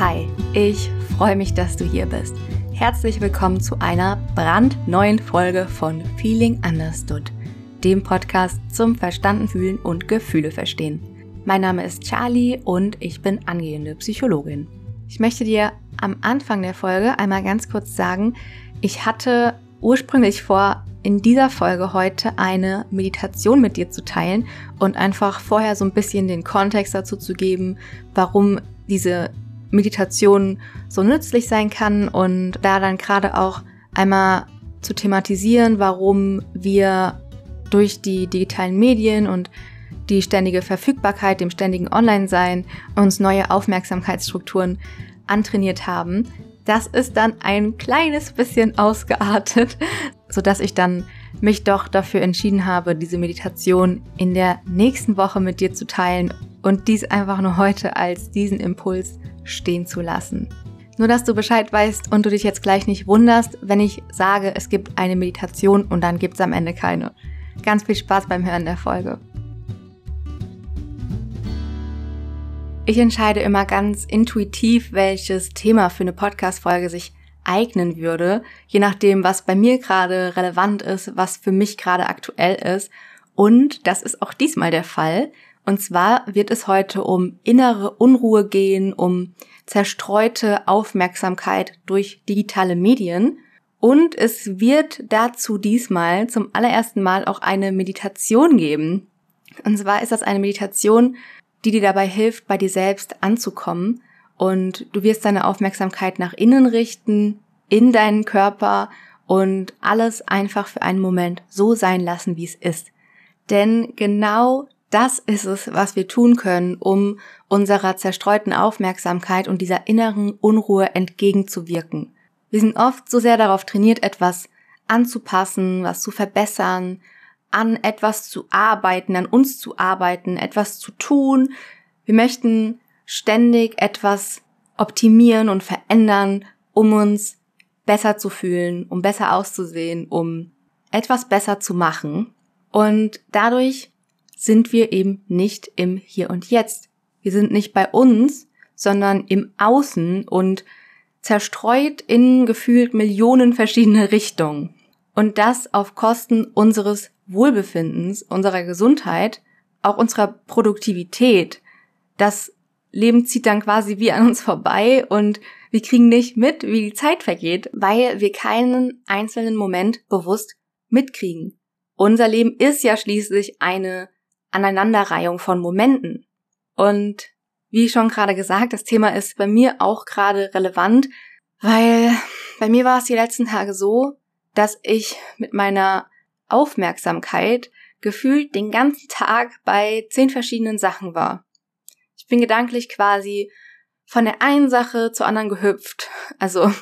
Hi, ich freue mich, dass du hier bist. Herzlich willkommen zu einer brandneuen Folge von Feeling Understood, dem Podcast zum Verstanden fühlen und Gefühle verstehen. Mein Name ist Charlie und ich bin angehende Psychologin. Ich möchte dir am Anfang der Folge einmal ganz kurz sagen, ich hatte ursprünglich vor, in dieser Folge heute eine Meditation mit dir zu teilen und einfach vorher so ein bisschen den Kontext dazu zu geben, warum diese Meditation so nützlich sein kann und da dann gerade auch einmal zu thematisieren, warum wir durch die digitalen Medien und die ständige Verfügbarkeit, dem ständigen Online-Sein uns neue Aufmerksamkeitsstrukturen antrainiert haben. Das ist dann ein kleines bisschen ausgeartet, sodass ich dann mich doch dafür entschieden habe, diese Meditation in der nächsten Woche mit dir zu teilen und dies einfach nur heute als diesen Impuls stehen zu lassen. Nur dass du Bescheid weißt und du dich jetzt gleich nicht wunderst, wenn ich sage, es gibt eine Meditation und dann gibt es am Ende keine. Ganz viel Spaß beim Hören der Folge. Ich entscheide immer ganz intuitiv, welches Thema für eine Podcast-Folge sich eignen würde, je nachdem, was bei mir gerade relevant ist, was für mich gerade aktuell ist. Und das ist auch diesmal der Fall, und zwar wird es heute um innere Unruhe gehen, um zerstreute Aufmerksamkeit durch digitale Medien. Und es wird dazu diesmal zum allerersten Mal auch eine Meditation geben. Und zwar ist das eine Meditation, die dir dabei hilft, bei dir selbst anzukommen. Und du wirst deine Aufmerksamkeit nach innen richten, in deinen Körper und alles einfach für einen Moment so sein lassen, wie es ist. Denn genau das ist es, was wir tun können, um unserer zerstreuten Aufmerksamkeit und dieser inneren Unruhe entgegenzuwirken. Wir sind oft so sehr darauf trainiert, etwas anzupassen, was zu verbessern, an etwas zu arbeiten, an uns zu arbeiten, etwas zu tun. Wir möchten ständig etwas optimieren und verändern, um uns besser zu fühlen, um besser auszusehen, um etwas besser zu machen. Und dadurch sind wir eben nicht im Hier und Jetzt. Wir sind nicht bei uns, sondern im Außen und zerstreut in gefühlt Millionen verschiedene Richtungen. Und das auf Kosten unseres Wohlbefindens, unserer Gesundheit, auch unserer Produktivität. Das Leben zieht dann quasi wie an uns vorbei und wir kriegen nicht mit, wie die Zeit vergeht, weil wir keinen einzelnen Moment bewusst mitkriegen. Unser Leben ist ja schließlich eine Aneinanderreihung von Momenten. Und wie schon gerade gesagt, das Thema ist bei mir auch gerade relevant, weil bei mir war es die letzten Tage so, dass ich mit meiner Aufmerksamkeit gefühlt den ganzen Tag bei zehn verschiedenen Sachen war. Ich bin gedanklich quasi von der einen Sache zur anderen gehüpft. Also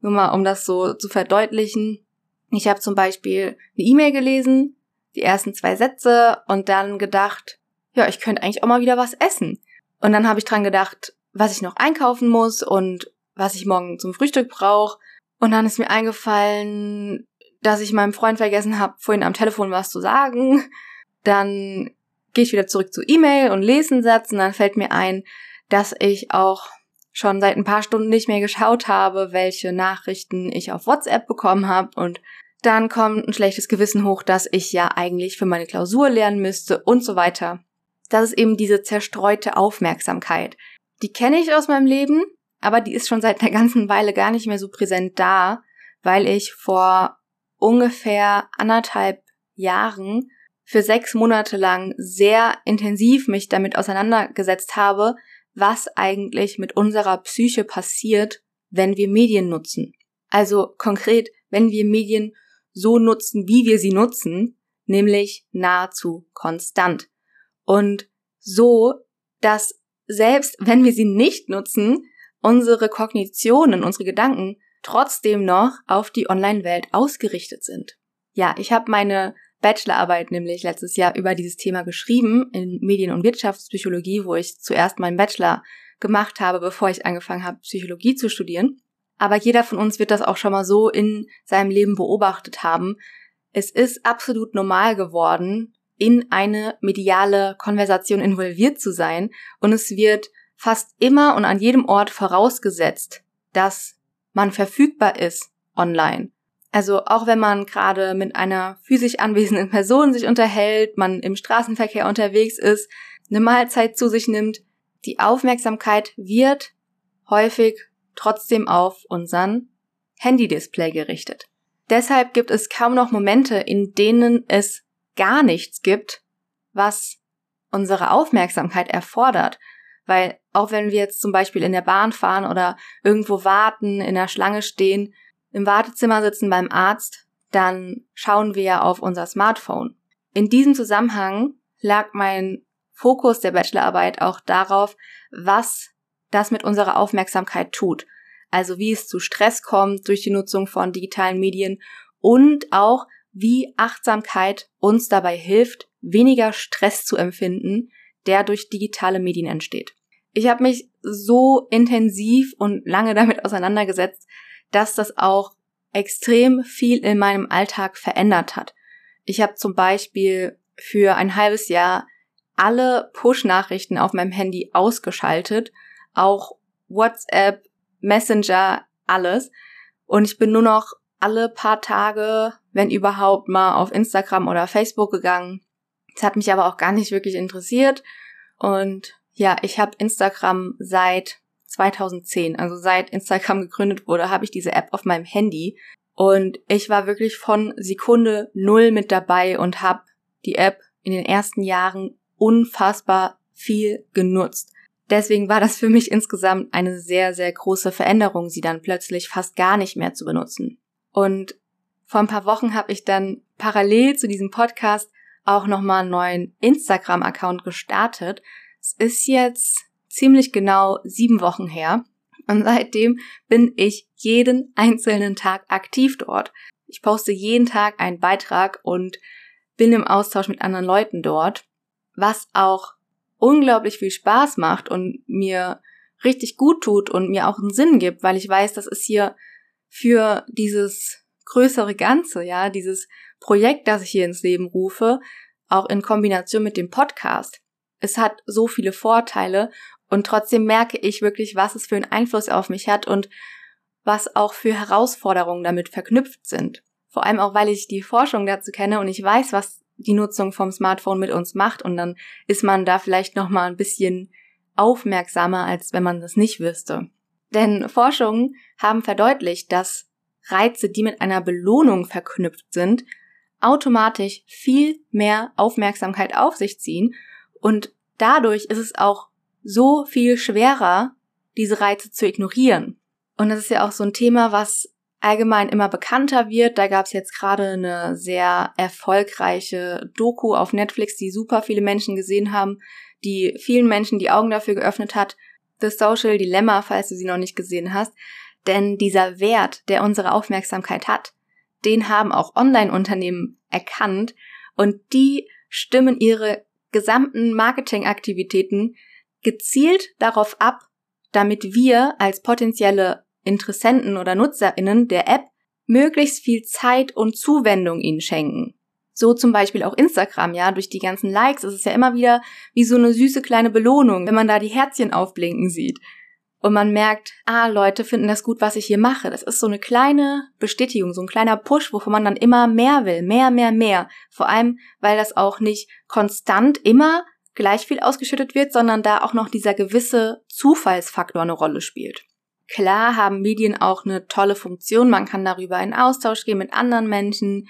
nur mal, um das so zu verdeutlichen. Ich habe zum Beispiel eine E-Mail gelesen, die ersten zwei Sätze und dann gedacht, ja, ich könnte eigentlich auch mal wieder was essen. Und dann habe ich dran gedacht, was ich noch einkaufen muss und was ich morgen zum Frühstück brauche. Und dann ist mir eingefallen, dass ich meinem Freund vergessen habe, vorhin am Telefon was zu sagen. Dann gehe ich wieder zurück zu E-Mail und lese einen Satz und dann fällt mir ein, dass ich auch schon seit ein paar Stunden nicht mehr geschaut habe, welche Nachrichten ich auf WhatsApp bekommen habe und dann kommt ein schlechtes Gewissen hoch, dass ich ja eigentlich für meine Klausur lernen müsste und so weiter. Das ist eben diese zerstreute Aufmerksamkeit. Die kenne ich aus meinem Leben, aber die ist schon seit einer ganzen Weile gar nicht mehr so präsent da, weil ich vor ungefähr anderthalb Jahren für sechs Monate lang sehr intensiv mich damit auseinandergesetzt habe, was eigentlich mit unserer Psyche passiert, wenn wir Medien nutzen. Also konkret, wenn wir Medien so nutzen, wie wir sie nutzen, nämlich nahezu konstant. Und so, dass selbst wenn wir sie nicht nutzen, unsere Kognitionen, unsere Gedanken trotzdem noch auf die Online-Welt ausgerichtet sind. Ja, ich habe meine Bachelorarbeit nämlich letztes Jahr über dieses Thema geschrieben in Medien- und Wirtschaftspsychologie, wo ich zuerst meinen Bachelor gemacht habe, bevor ich angefangen habe, Psychologie zu studieren. Aber jeder von uns wird das auch schon mal so in seinem Leben beobachtet haben. Es ist absolut normal geworden, in eine mediale Konversation involviert zu sein und es wird fast immer und an jedem Ort vorausgesetzt, dass man verfügbar ist online. Also auch wenn man gerade mit einer physisch anwesenden Person sich unterhält, man im Straßenverkehr unterwegs ist, eine Mahlzeit zu sich nimmt, die Aufmerksamkeit wird häufig trotzdem auf unseren Handy-Display gerichtet. Deshalb gibt es kaum noch Momente, in denen es gar nichts gibt, was unsere Aufmerksamkeit erfordert. Weil auch wenn wir jetzt zum Beispiel in der Bahn fahren oder irgendwo warten, in der Schlange stehen, im Wartezimmer sitzen beim Arzt, dann schauen wir auf unser Smartphone. In diesem Zusammenhang lag mein Fokus der Bachelorarbeit auch darauf, was das mit unserer Aufmerksamkeit tut. Also wie es zu Stress kommt durch die Nutzung von digitalen Medien und auch wie Achtsamkeit uns dabei hilft, weniger Stress zu empfinden, der durch digitale Medien entsteht. Ich habe mich so intensiv und lange damit auseinandergesetzt, dass das auch extrem viel in meinem Alltag verändert hat. Ich habe zum Beispiel für ein halbes Jahr alle Push-Nachrichten auf meinem Handy ausgeschaltet, auch WhatsApp, Messenger, alles. Und ich bin nur noch alle paar Tage, wenn überhaupt, mal auf Instagram oder Facebook gegangen. Das hat mich aber auch gar nicht wirklich interessiert. Und ja, ich habe Instagram seit 2010, also seit Instagram gegründet wurde, habe ich diese App auf meinem Handy. Und ich war wirklich von Sekunde null mit dabei und habe die App in den ersten Jahren unfassbar viel genutzt. Deswegen war das für mich insgesamt eine sehr, sehr große Veränderung, sie dann plötzlich fast gar nicht mehr zu benutzen. Und vor ein paar Wochen habe ich dann parallel zu diesem Podcast auch nochmal einen neuen Instagram-Account gestartet. Es ist jetzt ziemlich genau sieben Wochen her. Und seitdem bin ich jeden einzelnen Tag aktiv dort. Ich poste jeden Tag einen Beitrag und bin im Austausch mit anderen Leuten dort was auch unglaublich viel Spaß macht und mir richtig gut tut und mir auch einen Sinn gibt, weil ich weiß, das ist hier für dieses größere Ganze, ja, dieses Projekt, das ich hier ins Leben rufe, auch in Kombination mit dem Podcast. Es hat so viele Vorteile und trotzdem merke ich wirklich, was es für einen Einfluss auf mich hat und was auch für Herausforderungen damit verknüpft sind. Vor allem auch, weil ich die Forschung dazu kenne und ich weiß, was die Nutzung vom Smartphone mit uns macht und dann ist man da vielleicht noch mal ein bisschen aufmerksamer, als wenn man das nicht wüsste. Denn Forschungen haben verdeutlicht, dass Reize, die mit einer Belohnung verknüpft sind, automatisch viel mehr Aufmerksamkeit auf sich ziehen und dadurch ist es auch so viel schwerer, diese Reize zu ignorieren. Und das ist ja auch so ein Thema, was allgemein immer bekannter wird. Da gab es jetzt gerade eine sehr erfolgreiche Doku auf Netflix, die super viele Menschen gesehen haben, die vielen Menschen die Augen dafür geöffnet hat. The Social Dilemma, falls du sie noch nicht gesehen hast. Denn dieser Wert, der unsere Aufmerksamkeit hat, den haben auch Online-Unternehmen erkannt und die stimmen ihre gesamten Marketingaktivitäten gezielt darauf ab, damit wir als potenzielle Interessenten oder NutzerInnen der App möglichst viel Zeit und Zuwendung ihnen schenken. So zum Beispiel auch Instagram, ja, durch die ganzen Likes ist es ja immer wieder wie so eine süße kleine Belohnung, wenn man da die Herzchen aufblinken sieht. Und man merkt, ah, Leute finden das gut, was ich hier mache. Das ist so eine kleine Bestätigung, so ein kleiner Push, wovon man dann immer mehr will, mehr, mehr, mehr. Vor allem, weil das auch nicht konstant immer gleich viel ausgeschüttet wird, sondern da auch noch dieser gewisse Zufallsfaktor eine Rolle spielt. Klar haben Medien auch eine tolle Funktion, man kann darüber in Austausch gehen mit anderen Menschen.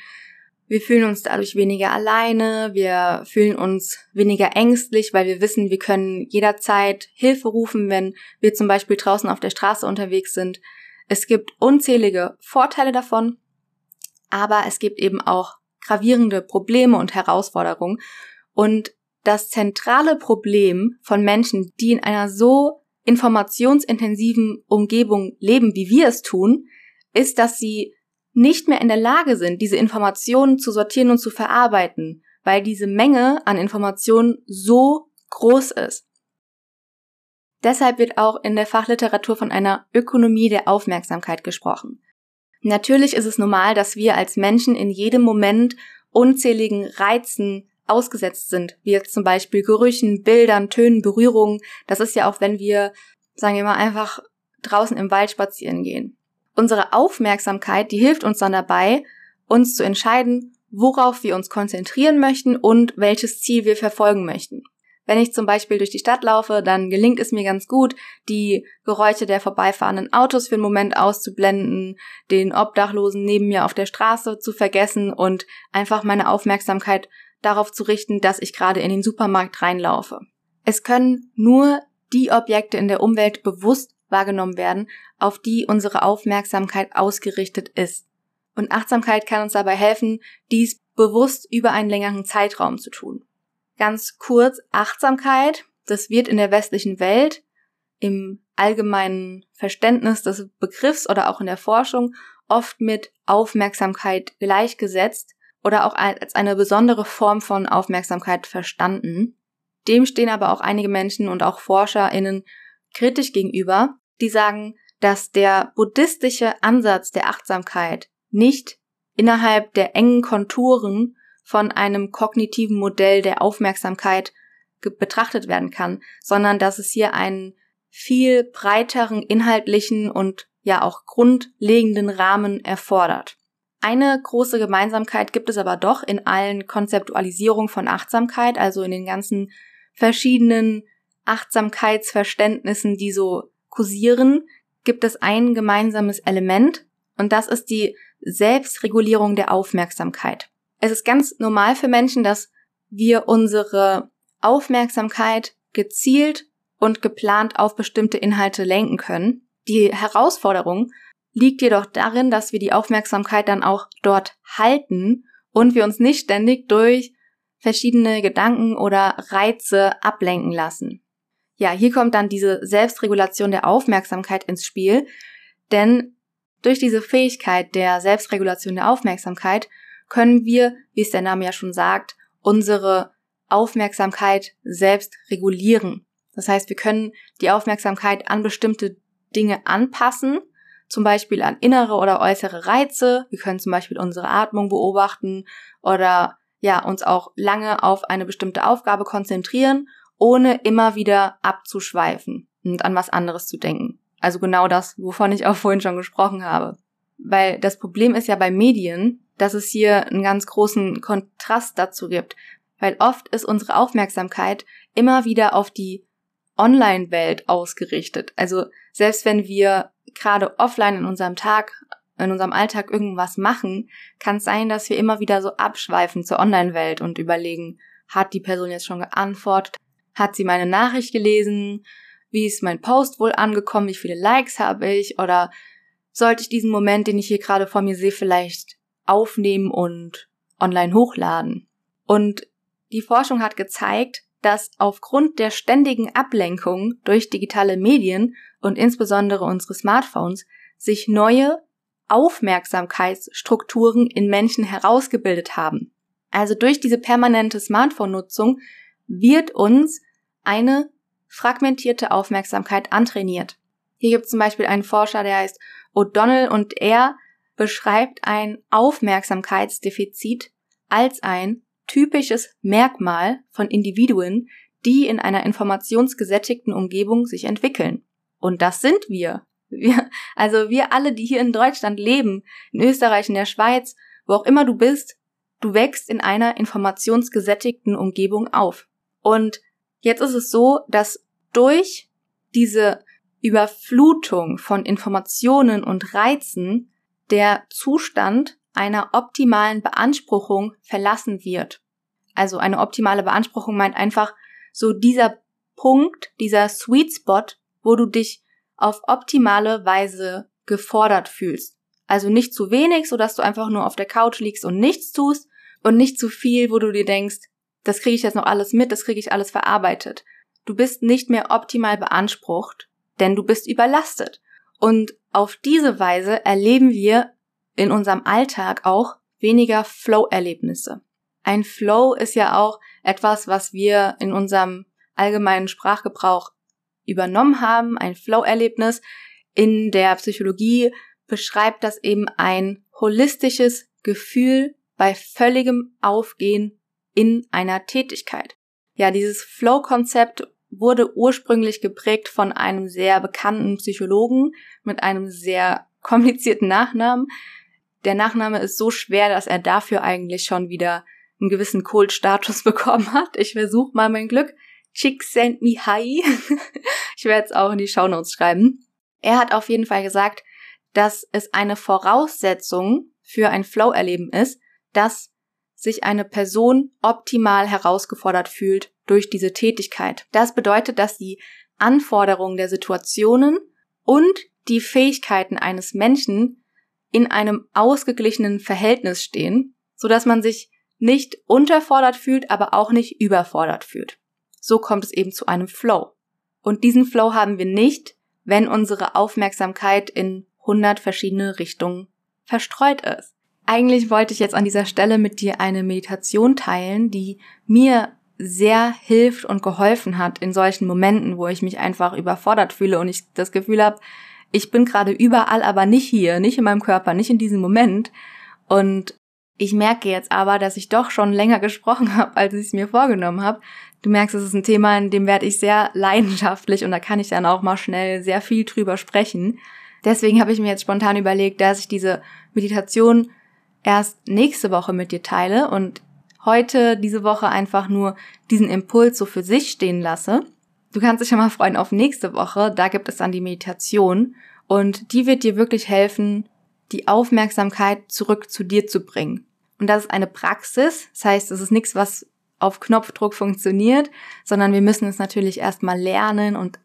Wir fühlen uns dadurch weniger alleine, wir fühlen uns weniger ängstlich, weil wir wissen, wir können jederzeit Hilfe rufen, wenn wir zum Beispiel draußen auf der Straße unterwegs sind. Es gibt unzählige Vorteile davon, aber es gibt eben auch gravierende Probleme und Herausforderungen. Und das zentrale Problem von Menschen, die in einer so informationsintensiven Umgebung leben, wie wir es tun, ist, dass sie nicht mehr in der Lage sind, diese Informationen zu sortieren und zu verarbeiten, weil diese Menge an Informationen so groß ist. Deshalb wird auch in der Fachliteratur von einer Ökonomie der Aufmerksamkeit gesprochen. Natürlich ist es normal, dass wir als Menschen in jedem Moment unzähligen Reizen ausgesetzt sind, wie jetzt zum Beispiel Gerüchen, Bildern, Tönen, Berührungen. Das ist ja auch, wenn wir, sagen wir mal, einfach draußen im Wald spazieren gehen. Unsere Aufmerksamkeit, die hilft uns dann dabei, uns zu entscheiden, worauf wir uns konzentrieren möchten und welches Ziel wir verfolgen möchten. Wenn ich zum Beispiel durch die Stadt laufe, dann gelingt es mir ganz gut, die Geräusche der vorbeifahrenden Autos für einen Moment auszublenden, den Obdachlosen neben mir auf der Straße zu vergessen und einfach meine Aufmerksamkeit darauf zu richten, dass ich gerade in den Supermarkt reinlaufe. Es können nur die Objekte in der Umwelt bewusst wahrgenommen werden, auf die unsere Aufmerksamkeit ausgerichtet ist. Und Achtsamkeit kann uns dabei helfen, dies bewusst über einen längeren Zeitraum zu tun. Ganz kurz, Achtsamkeit, das wird in der westlichen Welt im allgemeinen Verständnis des Begriffs oder auch in der Forschung oft mit Aufmerksamkeit gleichgesetzt oder auch als eine besondere Form von Aufmerksamkeit verstanden. Dem stehen aber auch einige Menschen und auch ForscherInnen kritisch gegenüber, die sagen, dass der buddhistische Ansatz der Achtsamkeit nicht innerhalb der engen Konturen von einem kognitiven Modell der Aufmerksamkeit betrachtet werden kann, sondern dass es hier einen viel breiteren inhaltlichen und ja auch grundlegenden Rahmen erfordert. Eine große Gemeinsamkeit gibt es aber doch in allen Konzeptualisierungen von Achtsamkeit, also in den ganzen verschiedenen Achtsamkeitsverständnissen, die so kursieren, gibt es ein gemeinsames Element und das ist die Selbstregulierung der Aufmerksamkeit. Es ist ganz normal für Menschen, dass wir unsere Aufmerksamkeit gezielt und geplant auf bestimmte Inhalte lenken können. Die Herausforderung liegt jedoch darin, dass wir die Aufmerksamkeit dann auch dort halten und wir uns nicht ständig durch verschiedene Gedanken oder Reize ablenken lassen. Ja, hier kommt dann diese Selbstregulation der Aufmerksamkeit ins Spiel, denn durch diese Fähigkeit der Selbstregulation der Aufmerksamkeit können wir, wie es der Name ja schon sagt, unsere Aufmerksamkeit selbst regulieren. Das heißt, wir können die Aufmerksamkeit an bestimmte Dinge anpassen, zum Beispiel an innere oder äußere Reize. Wir können zum Beispiel unsere Atmung beobachten oder ja, uns auch lange auf eine bestimmte Aufgabe konzentrieren, ohne immer wieder abzuschweifen und an was anderes zu denken. Also genau das, wovon ich auch vorhin schon gesprochen habe. Weil das Problem ist ja bei Medien, dass es hier einen ganz großen Kontrast dazu gibt. Weil oft ist unsere Aufmerksamkeit immer wieder auf die Online-Welt ausgerichtet. Also selbst wenn wir gerade offline in unserem Tag, in unserem Alltag irgendwas machen, kann es sein, dass wir immer wieder so abschweifen zur Online-Welt und überlegen, hat die Person jetzt schon geantwortet? Hat sie meine Nachricht gelesen? Wie ist mein Post wohl angekommen? Wie viele Likes habe ich? Oder sollte ich diesen Moment, den ich hier gerade vor mir sehe, vielleicht aufnehmen und online hochladen. Und die Forschung hat gezeigt, dass aufgrund der ständigen Ablenkung durch digitale Medien und insbesondere unsere Smartphones sich neue Aufmerksamkeitsstrukturen in Menschen herausgebildet haben. Also durch diese permanente Smartphone-Nutzung wird uns eine fragmentierte Aufmerksamkeit antrainiert. Hier gibt es zum Beispiel einen Forscher, der heißt O'Donnell und er beschreibt ein Aufmerksamkeitsdefizit als ein typisches Merkmal von Individuen, die in einer informationsgesättigten Umgebung sich entwickeln. Und das sind wir. wir. Also wir alle, die hier in Deutschland leben, in Österreich, in der Schweiz, wo auch immer du bist, du wächst in einer informationsgesättigten Umgebung auf. Und jetzt ist es so, dass durch diese Überflutung von Informationen und Reizen der Zustand einer optimalen Beanspruchung verlassen wird. Also eine optimale Beanspruchung meint einfach so dieser Punkt, dieser Sweet Spot, wo du dich auf optimale Weise gefordert fühlst. Also nicht zu wenig, so dass du einfach nur auf der Couch liegst und nichts tust und nicht zu viel, wo du dir denkst, das kriege ich jetzt noch alles mit, das kriege ich alles verarbeitet. Du bist nicht mehr optimal beansprucht, denn du bist überlastet. Und auf diese Weise erleben wir in unserem Alltag auch weniger Flow-Erlebnisse. Ein Flow ist ja auch etwas, was wir in unserem allgemeinen Sprachgebrauch übernommen haben, ein Flow-Erlebnis. In der Psychologie beschreibt das eben ein holistisches Gefühl bei völligem Aufgehen in einer Tätigkeit. Ja, dieses Flow-Konzept wurde ursprünglich geprägt von einem sehr bekannten Psychologen mit einem sehr komplizierten Nachnamen. Der Nachname ist so schwer, dass er dafür eigentlich schon wieder einen gewissen Kultstatus bekommen hat. Ich versuche mal mein Glück. Csikszentmihalyi. ich werde es auch in die Shownotes schreiben. Er hat auf jeden Fall gesagt, dass es eine Voraussetzung für ein Flow-Erleben ist, dass sich eine Person optimal herausgefordert fühlt durch diese Tätigkeit. Das bedeutet, dass die Anforderungen der Situationen und die Fähigkeiten eines Menschen in einem ausgeglichenen Verhältnis stehen, so dass man sich nicht unterfordert fühlt, aber auch nicht überfordert fühlt. So kommt es eben zu einem Flow. Und diesen Flow haben wir nicht, wenn unsere Aufmerksamkeit in 100 verschiedene Richtungen verstreut ist. Eigentlich wollte ich jetzt an dieser Stelle mit dir eine Meditation teilen, die mir sehr hilft und geholfen hat in solchen Momenten, wo ich mich einfach überfordert fühle und ich das Gefühl habe, ich bin gerade überall, aber nicht hier, nicht in meinem Körper, nicht in diesem Moment. Und ich merke jetzt aber, dass ich doch schon länger gesprochen habe, als ich es mir vorgenommen habe. Du merkst, es ist ein Thema, in dem werde ich sehr leidenschaftlich und da kann ich dann auch mal schnell sehr viel drüber sprechen. Deswegen habe ich mir jetzt spontan überlegt, dass ich diese Meditation erst nächste Woche mit dir teile und heute diese Woche einfach nur diesen Impuls so für sich stehen lasse. Du kannst dich ja mal freuen auf nächste Woche. Da gibt es dann die Meditation und die wird dir wirklich helfen, die Aufmerksamkeit zurück zu dir zu bringen. Und das ist eine Praxis. Das heißt, es ist nichts, was auf Knopfdruck funktioniert, sondern wir müssen es natürlich erstmal lernen und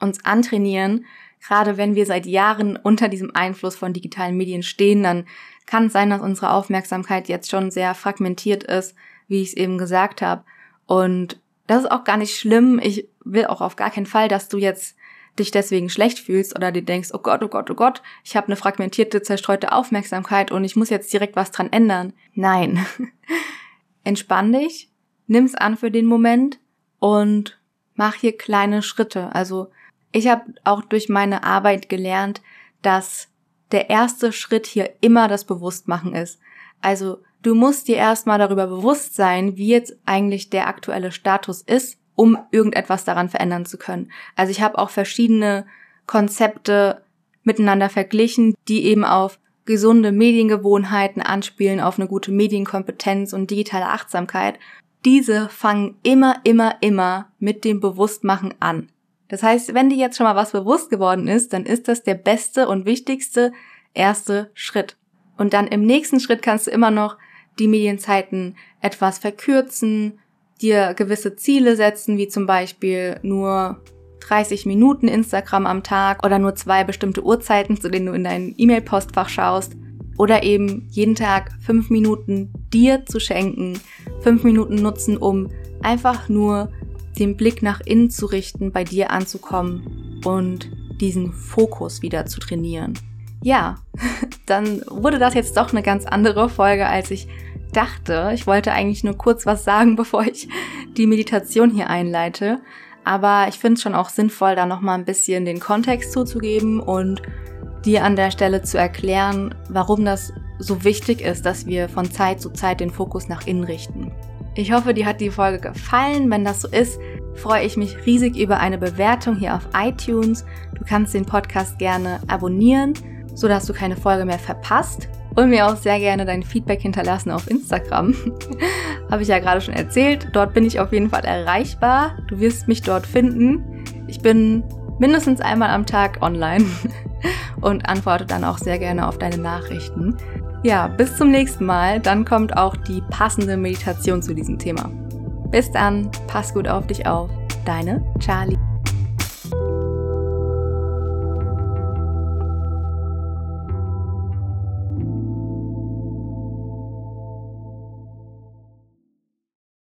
uns antrainieren. Gerade wenn wir seit Jahren unter diesem Einfluss von digitalen Medien stehen, dann kann es sein, dass unsere Aufmerksamkeit jetzt schon sehr fragmentiert ist, wie ich es eben gesagt habe. Und das ist auch gar nicht schlimm. Ich will auch auf gar keinen Fall, dass du jetzt dich deswegen schlecht fühlst oder dir denkst, oh Gott, oh Gott, oh Gott, ich habe eine fragmentierte, zerstreute Aufmerksamkeit und ich muss jetzt direkt was dran ändern. Nein. Entspann dich, nimm's an für den Moment und mach hier kleine Schritte. Also ich habe auch durch meine Arbeit gelernt, dass der erste Schritt hier immer das Bewusstmachen ist. Also du musst dir erstmal darüber bewusst sein, wie jetzt eigentlich der aktuelle Status ist, um irgendetwas daran verändern zu können. Also ich habe auch verschiedene Konzepte miteinander verglichen, die eben auf gesunde Mediengewohnheiten anspielen, auf eine gute Medienkompetenz und digitale Achtsamkeit. Diese fangen immer, immer, immer mit dem Bewusstmachen an. Das heißt, wenn dir jetzt schon mal was bewusst geworden ist, dann ist das der beste und wichtigste erste Schritt. Und dann im nächsten Schritt kannst du immer noch die Medienzeiten etwas verkürzen, dir gewisse Ziele setzen, wie zum Beispiel nur 30 Minuten Instagram am Tag oder nur zwei bestimmte Uhrzeiten, zu denen du in dein E-Mail-Postfach schaust. Oder eben jeden Tag fünf Minuten dir zu schenken, fünf Minuten nutzen, um einfach nur den Blick nach innen zu richten, bei dir anzukommen und diesen Fokus wieder zu trainieren. Ja, dann wurde das jetzt doch eine ganz andere Folge, als ich dachte. Ich wollte eigentlich nur kurz was sagen, bevor ich die Meditation hier einleite. Aber ich finde es schon auch sinnvoll, da nochmal ein bisschen den Kontext zuzugeben und dir an der Stelle zu erklären, warum das so wichtig ist, dass wir von Zeit zu Zeit den Fokus nach innen richten. Ich hoffe, dir hat die Folge gefallen. Wenn das so ist, freue ich mich riesig über eine Bewertung hier auf iTunes. Du kannst den Podcast gerne abonnieren, sodass du keine Folge mehr verpasst. Und mir auch sehr gerne dein Feedback hinterlassen auf Instagram. Habe ich ja gerade schon erzählt. Dort bin ich auf jeden Fall erreichbar. Du wirst mich dort finden. Ich bin mindestens einmal am Tag online und antworte dann auch sehr gerne auf deine Nachrichten. Ja, bis zum nächsten Mal. Dann kommt auch die passende Meditation zu diesem Thema. Bis dann, pass gut auf dich auf. Deine Charlie.